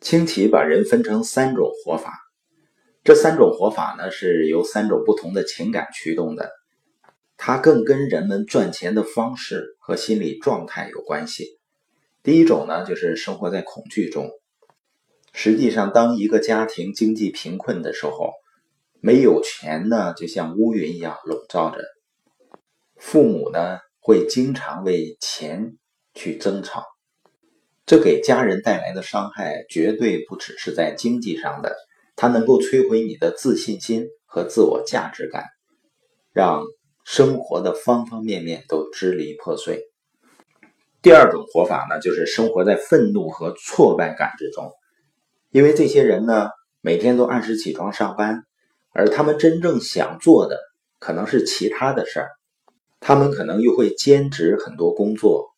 清奇把人分成三种活法，这三种活法呢是由三种不同的情感驱动的，它更跟人们赚钱的方式和心理状态有关系。第一种呢就是生活在恐惧中，实际上当一个家庭经济贫困的时候，没有钱呢就像乌云一样笼罩着，父母呢会经常为钱去争吵。这给家人带来的伤害绝对不只是在经济上的，它能够摧毁你的自信心和自我价值感，让生活的方方面面都支离破碎。第二种活法呢，就是生活在愤怒和挫败感之中，因为这些人呢每天都按时起床上班，而他们真正想做的可能是其他的事儿，他们可能又会兼职很多工作。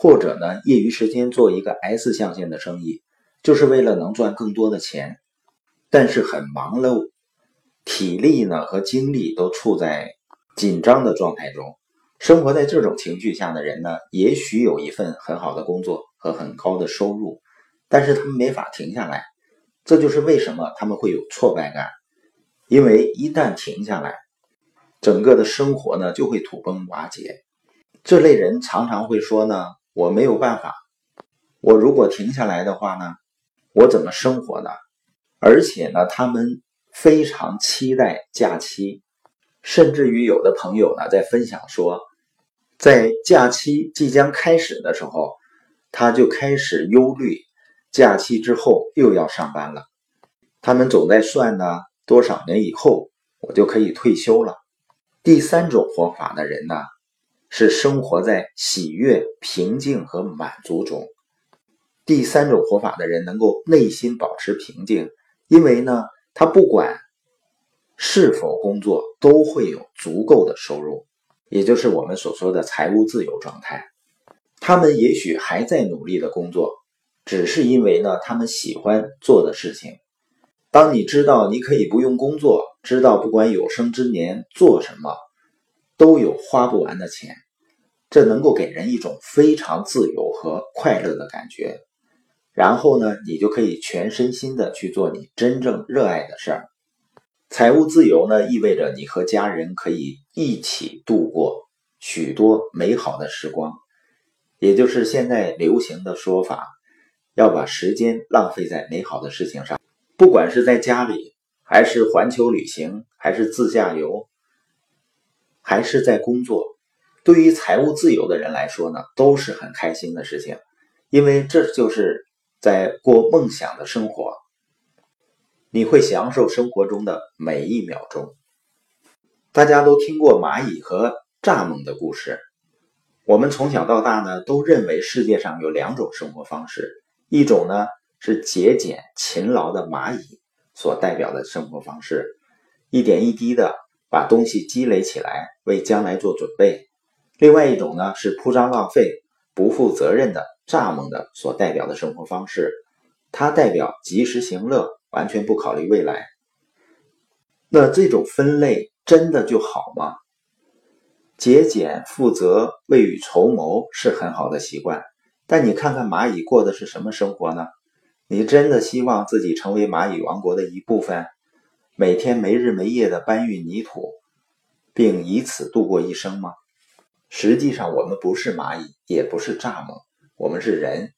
或者呢，业余时间做一个 S 象限的生意，就是为了能赚更多的钱，但是很忙碌，体力呢和精力都处在紧张的状态中。生活在这种情绪下的人呢，也许有一份很好的工作和很高的收入，但是他们没法停下来。这就是为什么他们会有挫败感，因为一旦停下来，整个的生活呢就会土崩瓦解。这类人常常会说呢。我没有办法，我如果停下来的话呢，我怎么生活呢？而且呢，他们非常期待假期，甚至于有的朋友呢在分享说，在假期即将开始的时候，他就开始忧虑，假期之后又要上班了。他们总在算呢，多少年以后我就可以退休了。第三种活法的人呢？是生活在喜悦、平静和满足中。第三种活法的人能够内心保持平静，因为呢，他不管是否工作，都会有足够的收入，也就是我们所说的财务自由状态。他们也许还在努力的工作，只是因为呢，他们喜欢做的事情。当你知道你可以不用工作，知道不管有生之年做什么。都有花不完的钱，这能够给人一种非常自由和快乐的感觉。然后呢，你就可以全身心的去做你真正热爱的事儿。财务自由呢，意味着你和家人可以一起度过许多美好的时光，也就是现在流行的说法，要把时间浪费在美好的事情上，不管是在家里，还是环球旅行，还是自驾游。还是在工作，对于财务自由的人来说呢，都是很开心的事情，因为这就是在过梦想的生活。你会享受生活中的每一秒钟。大家都听过蚂蚁和蚱蜢的故事，我们从小到大呢，都认为世界上有两种生活方式，一种呢是节俭勤劳的蚂蚁所代表的生活方式，一点一滴的。把东西积累起来，为将来做准备。另外一种呢，是铺张浪费、不负责任的蚱蜢的所代表的生活方式，它代表及时行乐，完全不考虑未来。那这种分类真的就好吗？节俭、负责、未雨绸缪是很好的习惯，但你看看蚂蚁过的是什么生活呢？你真的希望自己成为蚂蚁王国的一部分？每天没日没夜的搬运泥土，并以此度过一生吗？实际上，我们不是蚂蚁，也不是蚱蜢，我们是人。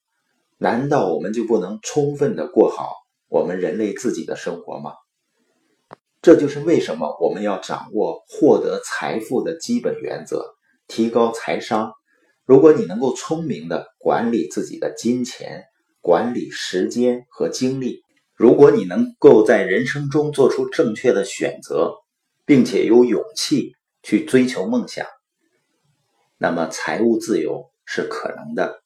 难道我们就不能充分的过好我们人类自己的生活吗？这就是为什么我们要掌握获得财富的基本原则，提高财商。如果你能够聪明的管理自己的金钱，管理时间和精力。如果你能够在人生中做出正确的选择，并且有勇气去追求梦想，那么财务自由是可能的。